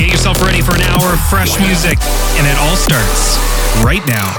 Get yourself ready for an hour of fresh music, and it all starts right now.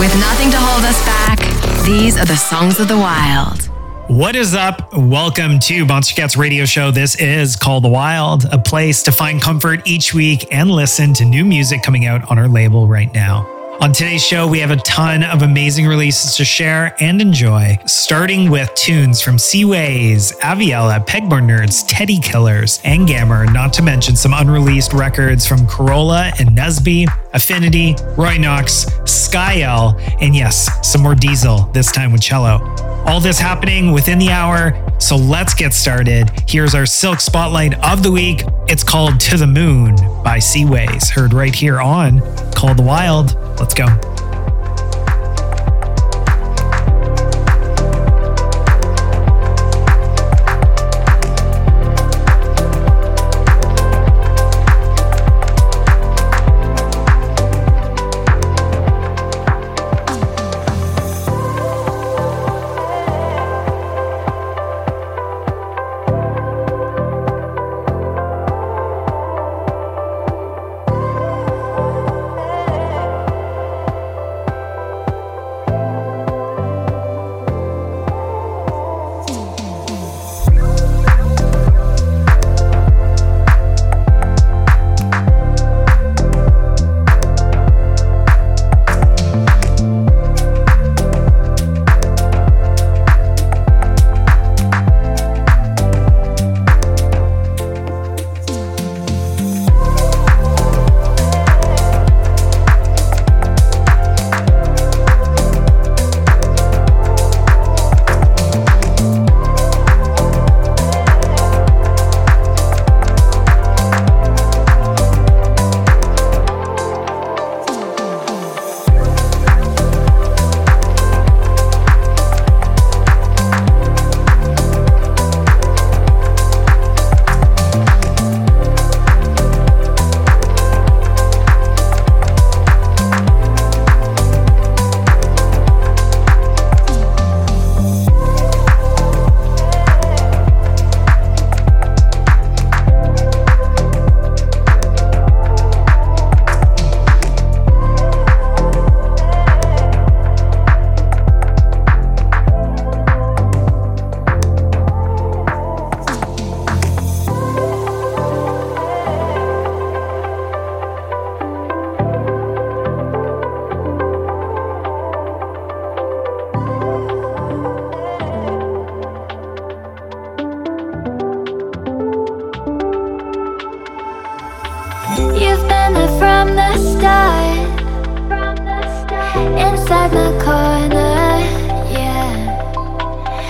With nothing to hold us back, these are the songs of the wild. What is up? Welcome to Monstercat's radio show. This is Call the Wild, a place to find comfort each week and listen to new music coming out on our label right now. On today's show, we have a ton of amazing releases to share and enjoy, starting with tunes from Seawayz, Aviella, Pegboard Nerds, Teddy Killerz, and Gammer, not to mention some unreleased records from Carola and NUZB, Afinity, Roy Knox, Skyelle, and yes, some more Diesel, this time with CELO. All this happening within the hour, so let's get started. Here's our Silk Spotlight of the week. It's called To the Moon by Seawayz, heard right here on Call the Wild. Let's go.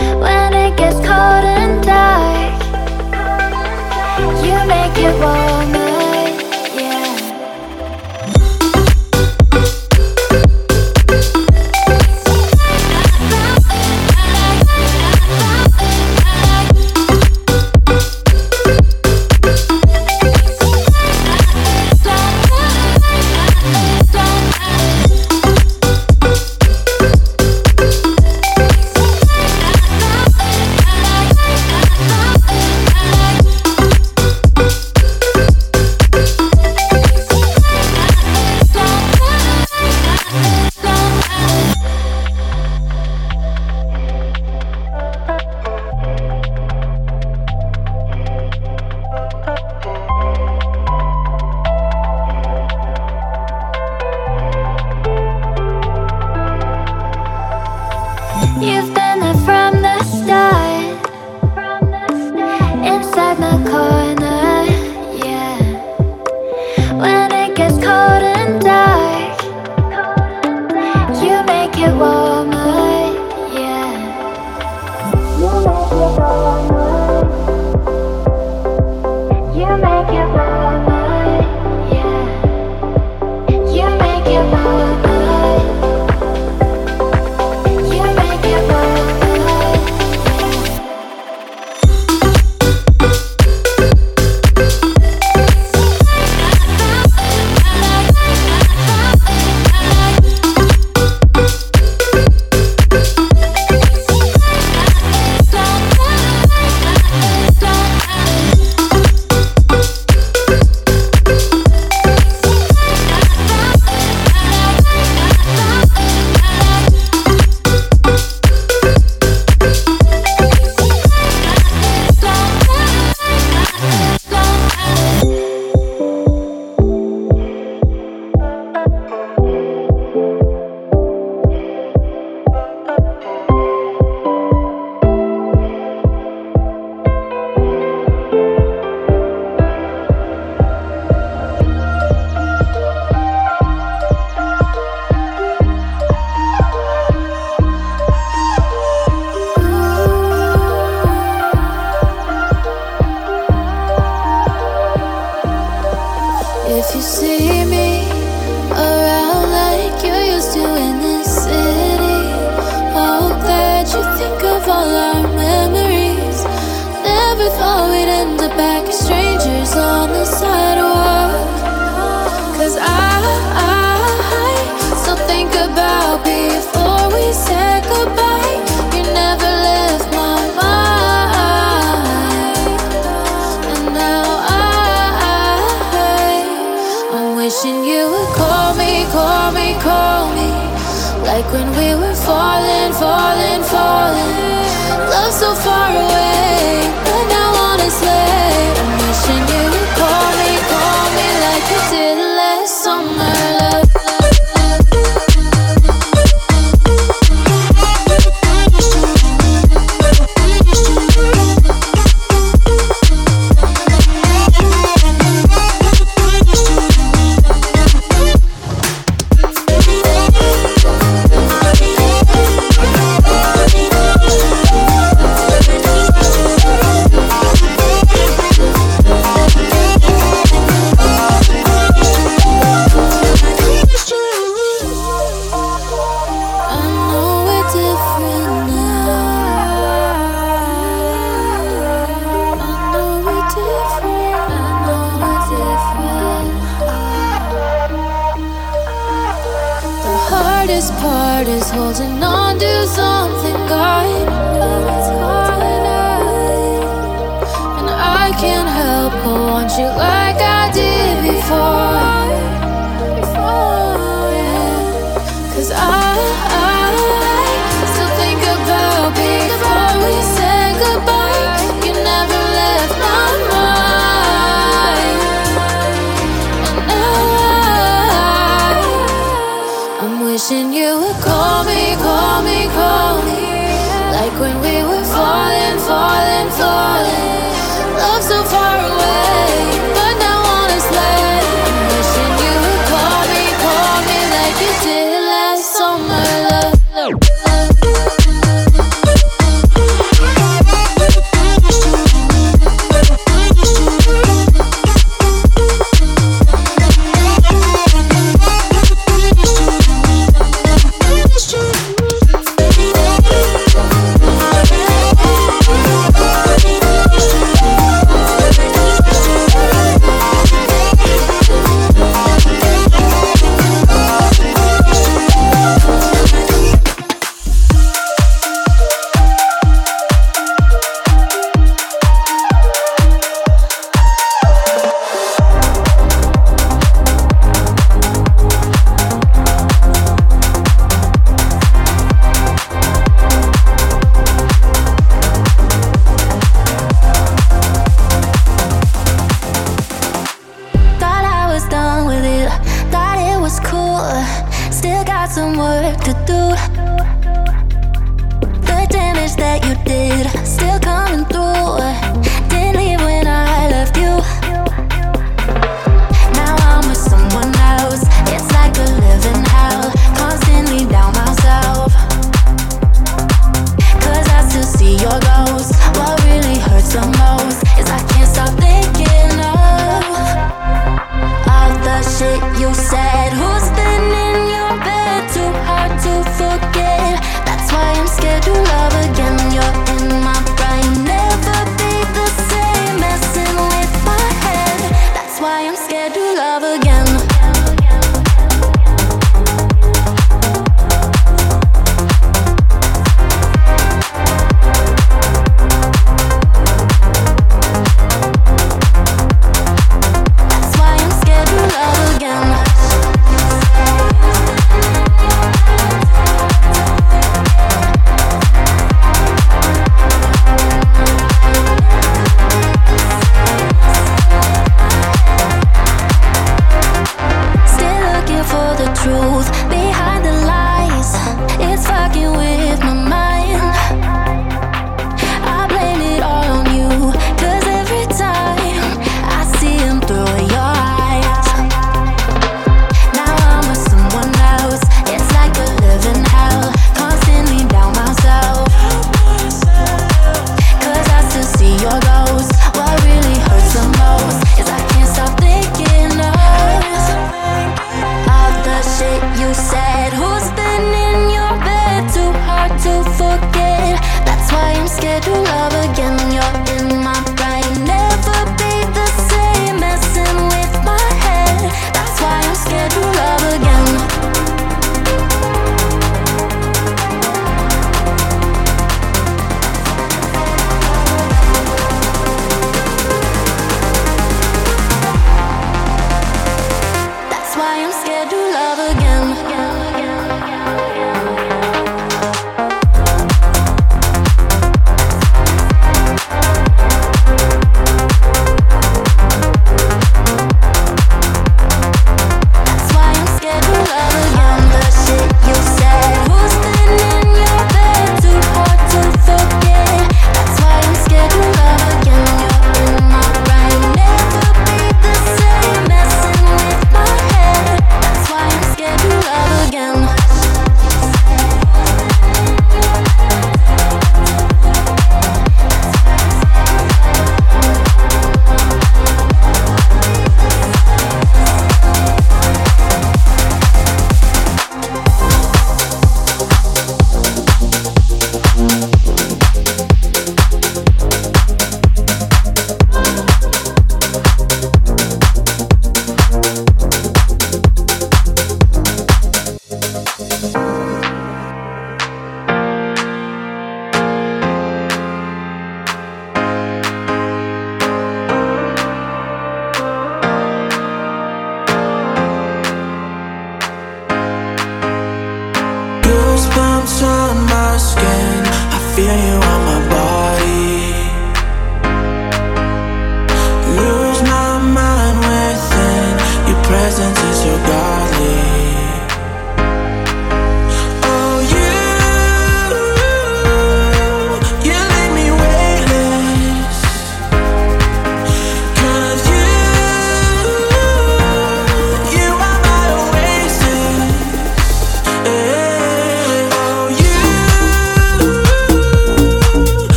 When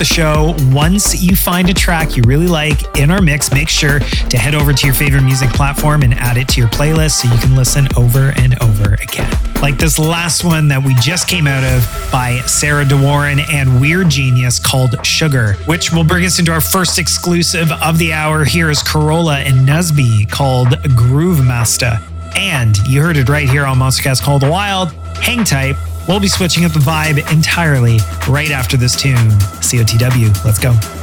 the show. Once you find a track you really like in our mix, make sure to head over to your favorite music platform and add it to your playlist so you can listen over and over again. Like this last one that we just came out of by Sarah De Warren and Weird Genius called Sugar, which will bring us into our first exclusive of the hour. Here is Carola and NUZB called Groovemasta. And you heard it right here on Monstercat's Call the Wild. Hang tight. We'll be switching up the vibe entirely right after this tune. COTW, let's go.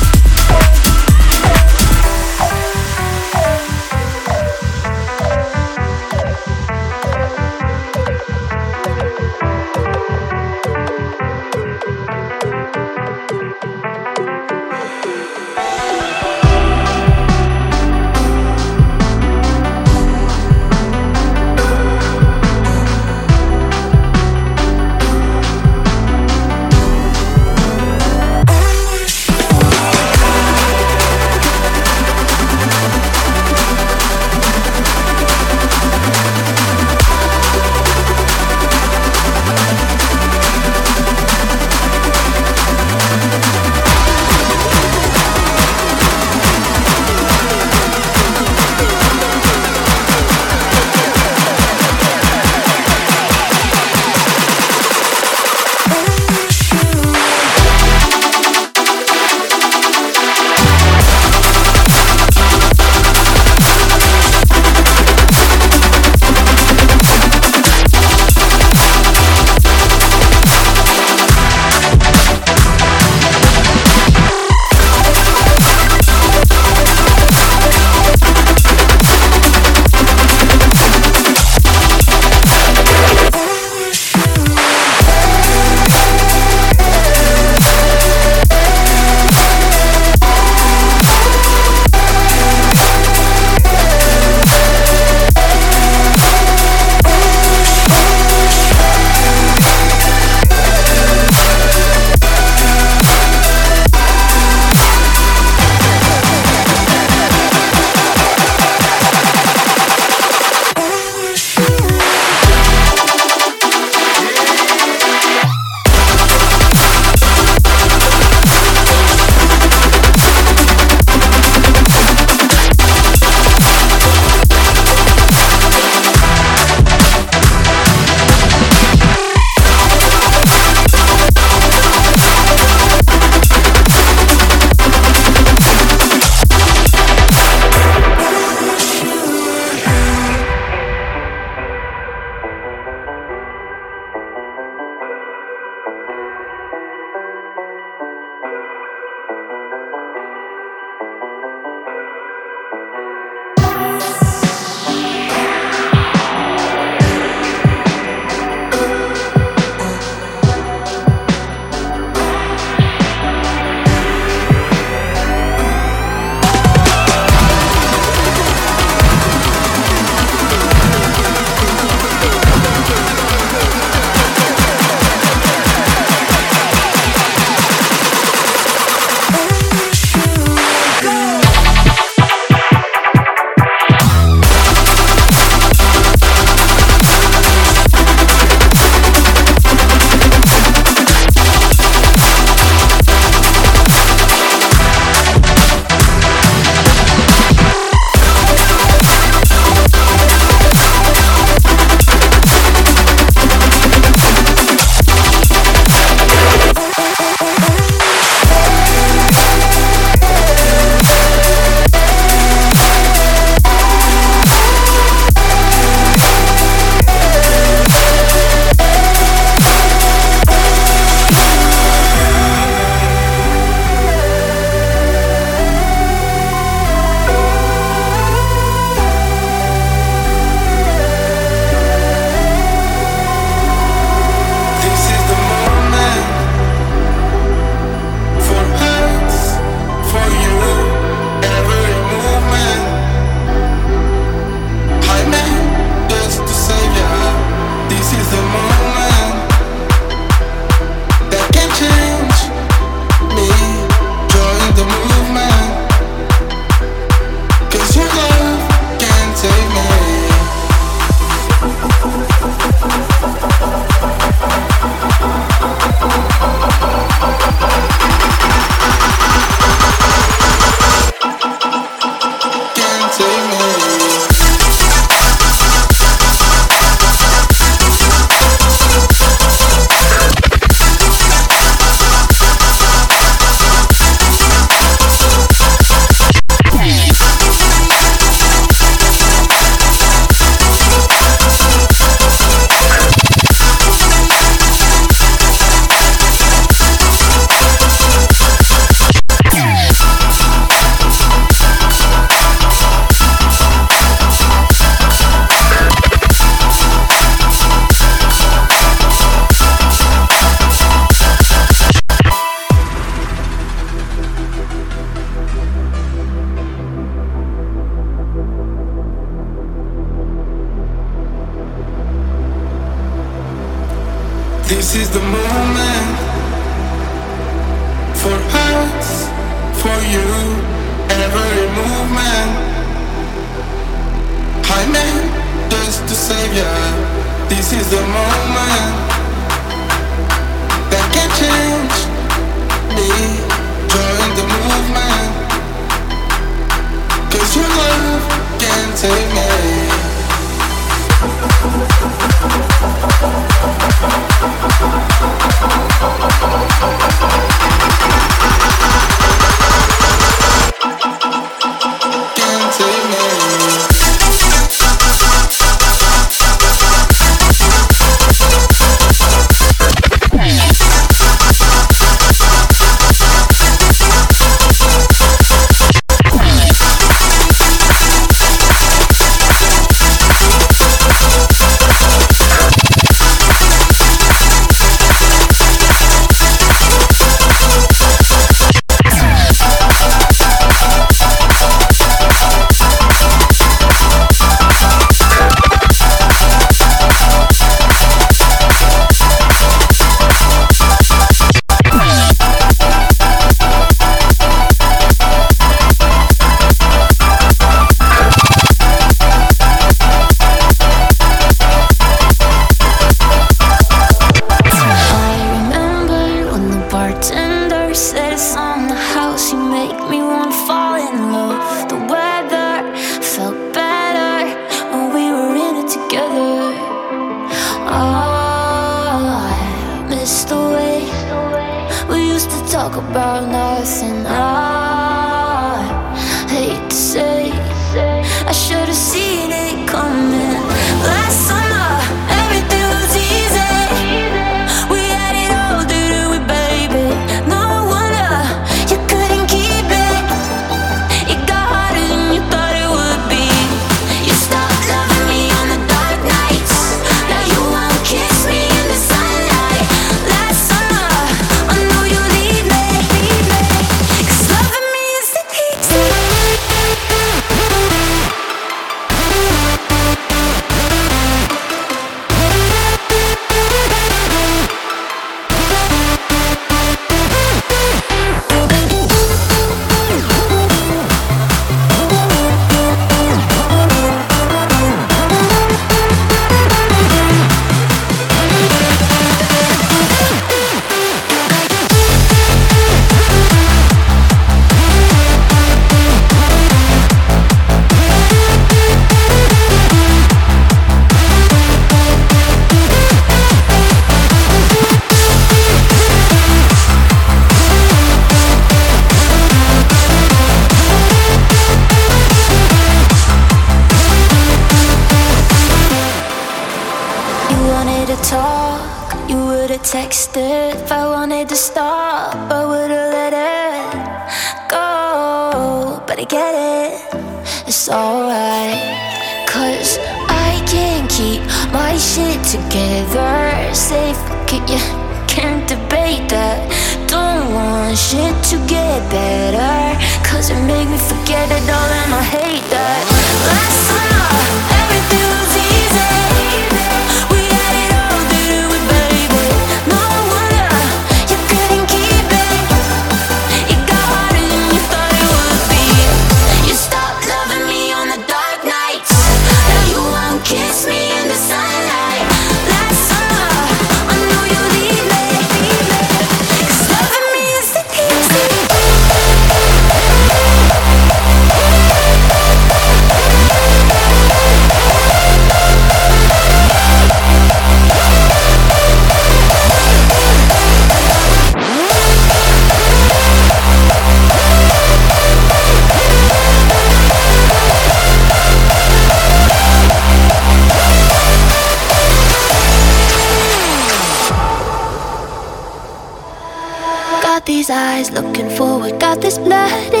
That we're all in this together.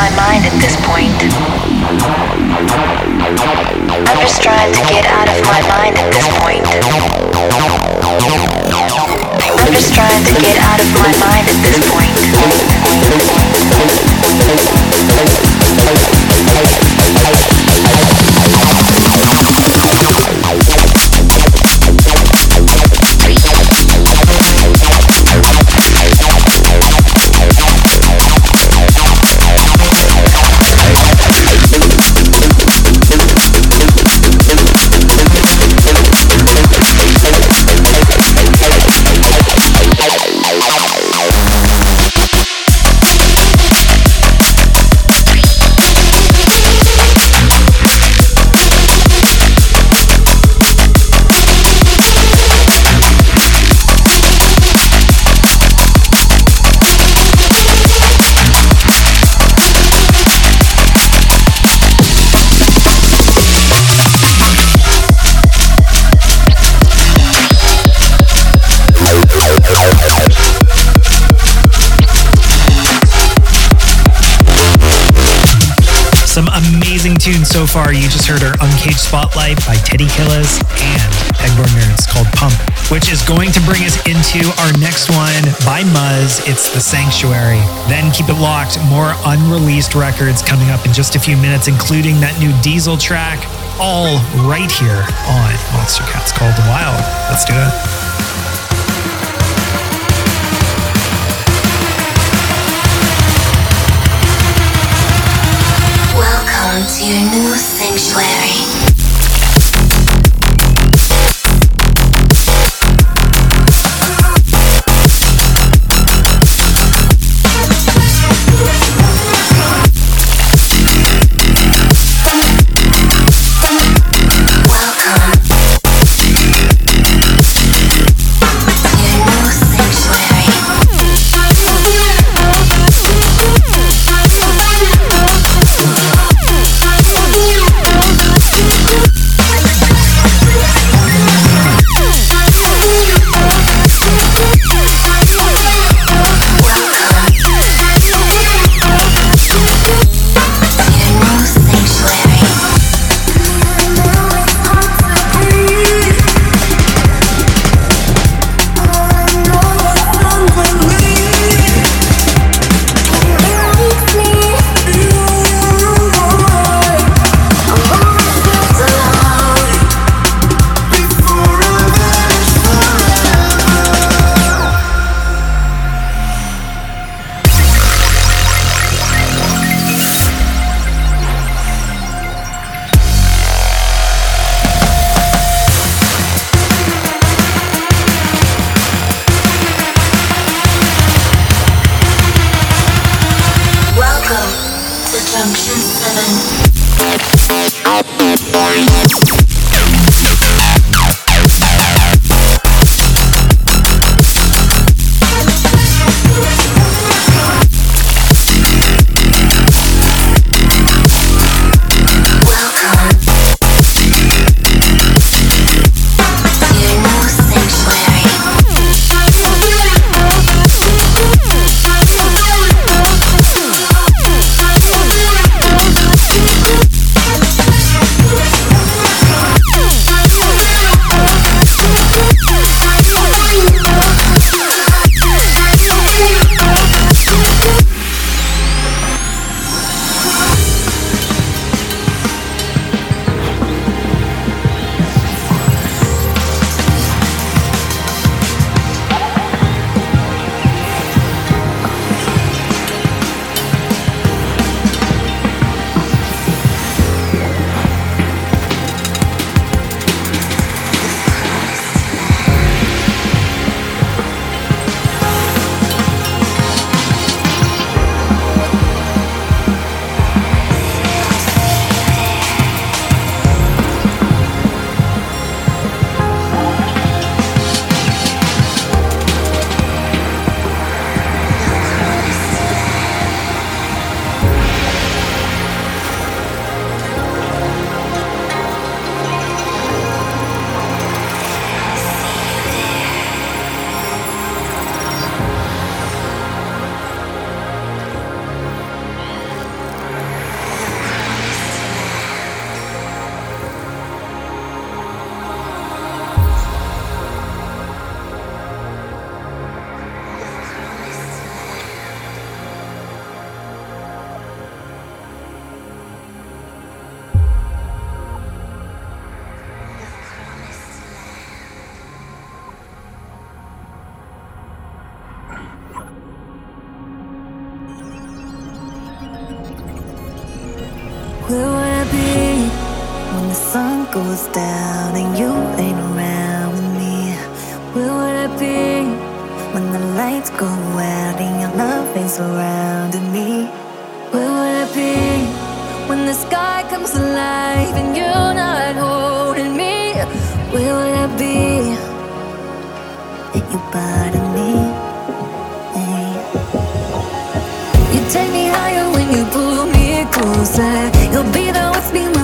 My mind at this point. I'm just trying to get out of my mind at this point. I'm just trying to get out of my mind at this point. So far, you just heard our Uncaged Spotlight by Teddy Killerz and Pegboard Nerds called Pump, which is going to bring us into our next one by Muzz. It's The Sanctuary. Then keep it locked. More unreleased records coming up in just a few minutes, including that new Diesel track, all right here on Monstercat's Call of the Wild. Let's do it. Sanctuary. Goes down and you ain't around with me, where would I be? When the lights go out and your love ain't surrounding me, where would I be? When the sky comes alive and you're not holding me, where would I be? if you bother me. Hey. You take me higher when you pull me closer. You'll be there with me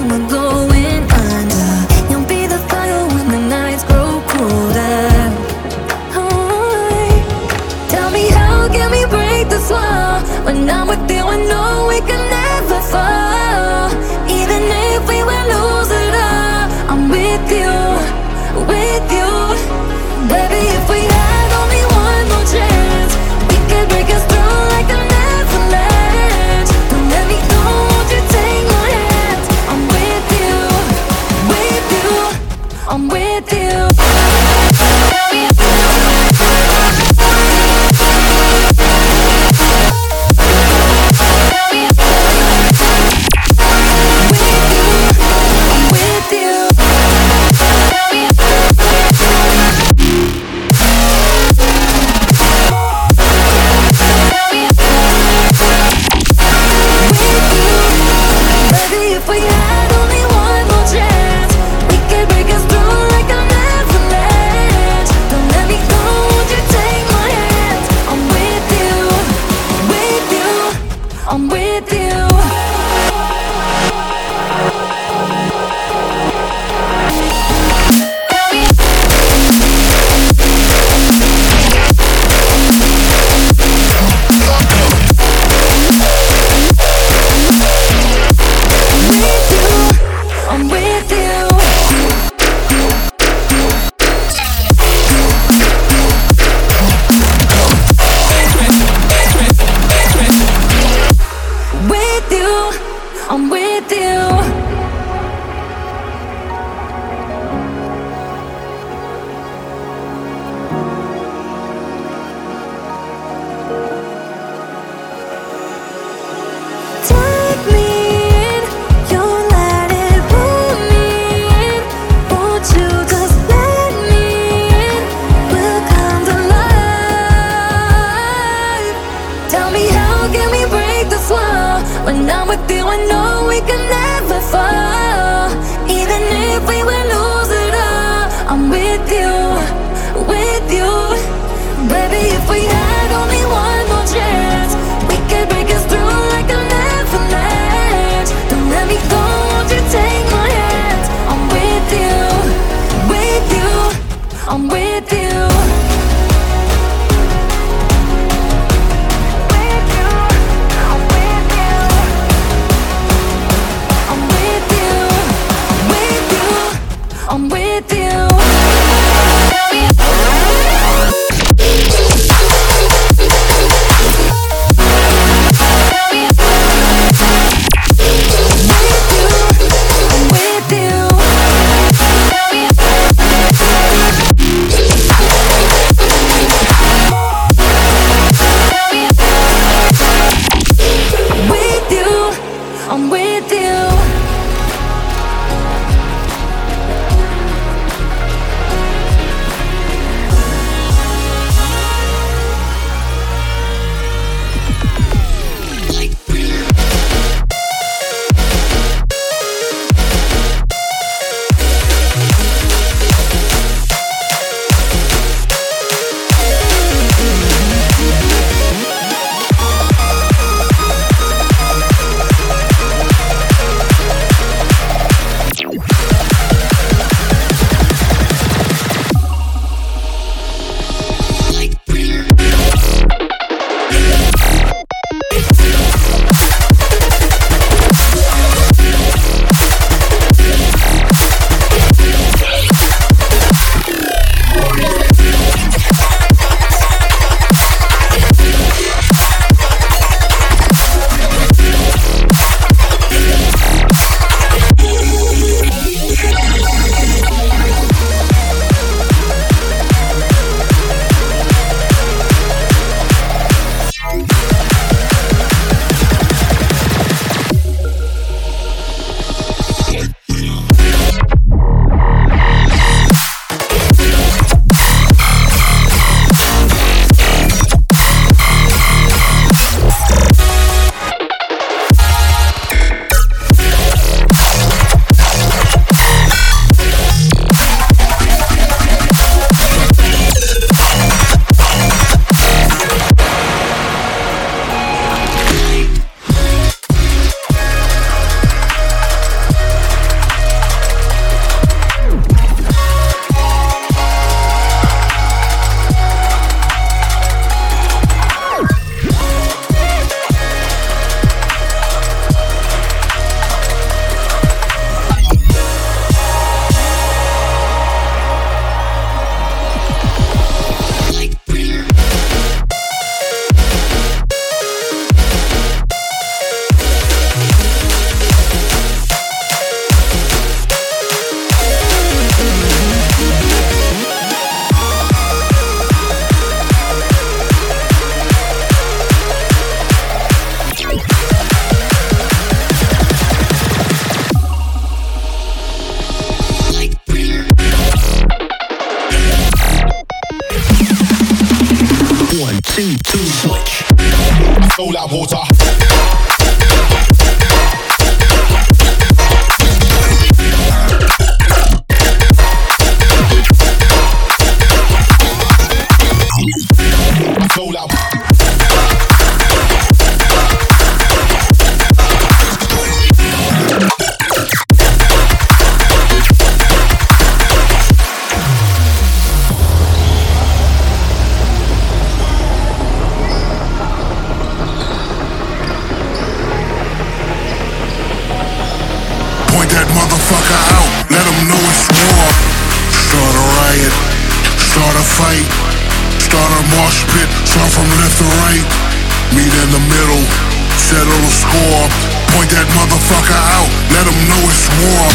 it's warm.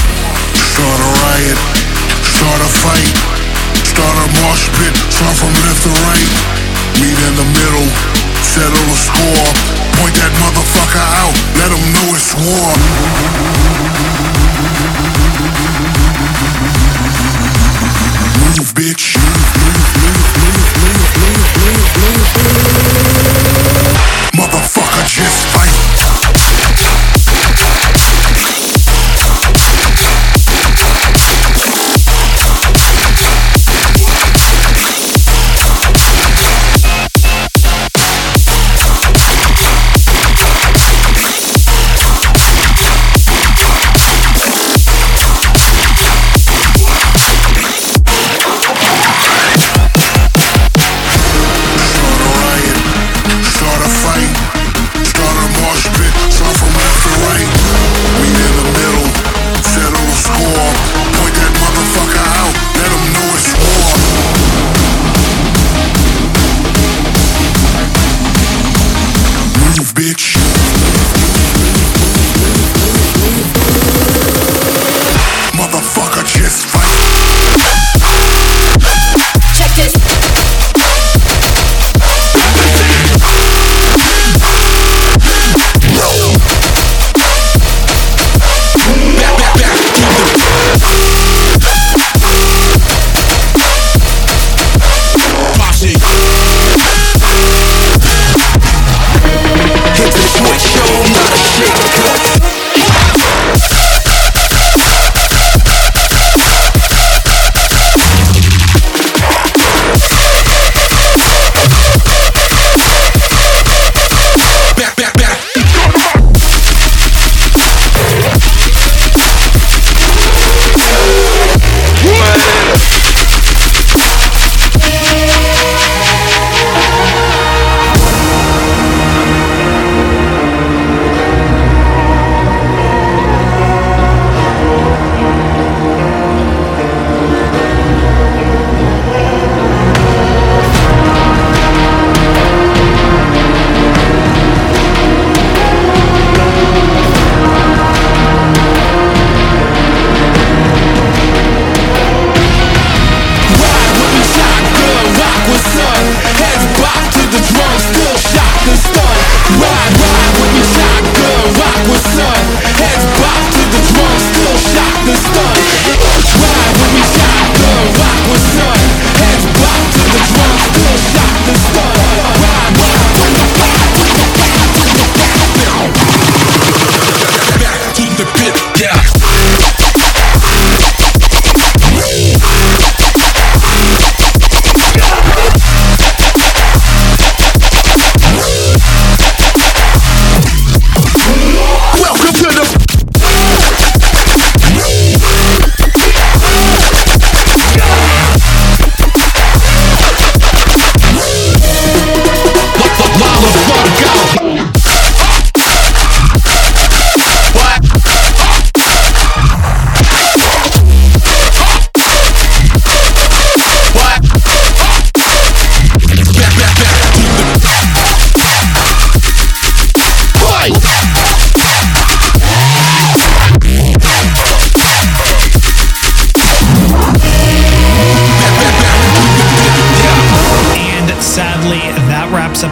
Start a riot, start a fight, start a mosh pit, start from left to right. Meet in the middle, settle the score. Point that motherfucker out, let him know it's war. Move, bitch. Motherfucker, just fight.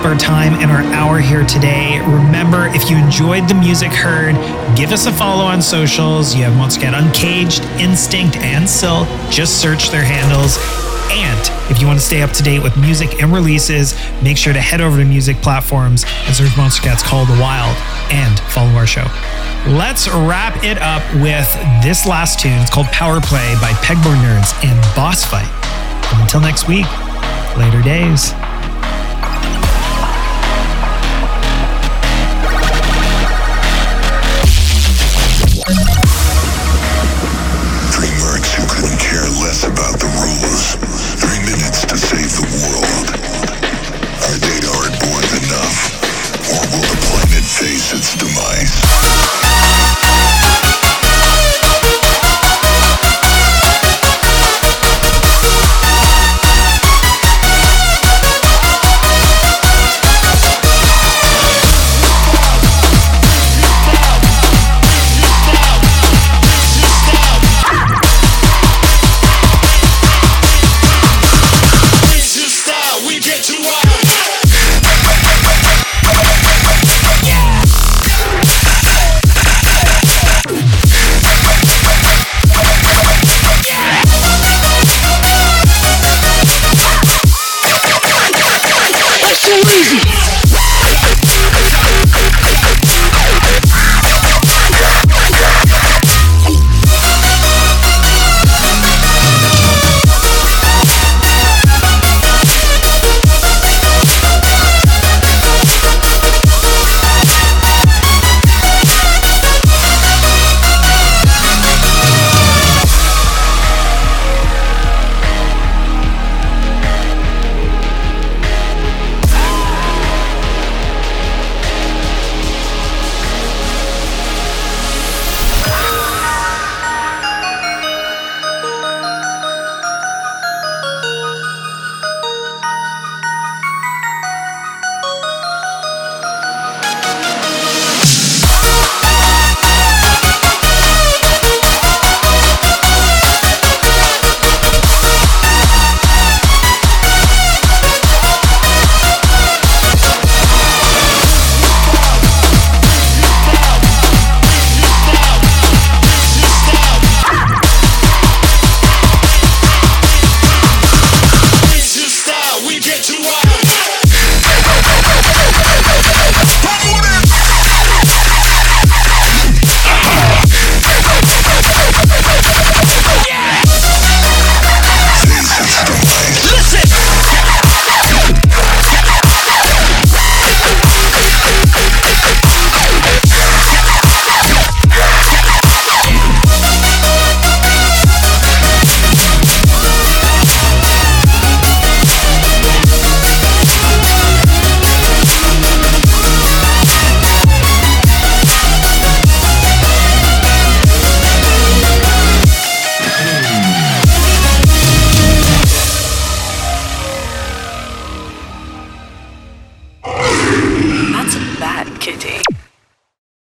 our time and our hour here today. Remember, if you enjoyed the music heard, give us a follow on socials. You have once again Uncaged, Instinct, and Silk. Just search their handles. And if you want to stay up to date with music and releases, make sure to head over to music platforms and search Monstercat's Call the Wild and follow our show. Let's wrap it up with this last tune. It's called Powerplay by Pegboard Nerds and Bossfight. And until next week, later days. the world. Our data aren't more enough, or will the planet face its demise?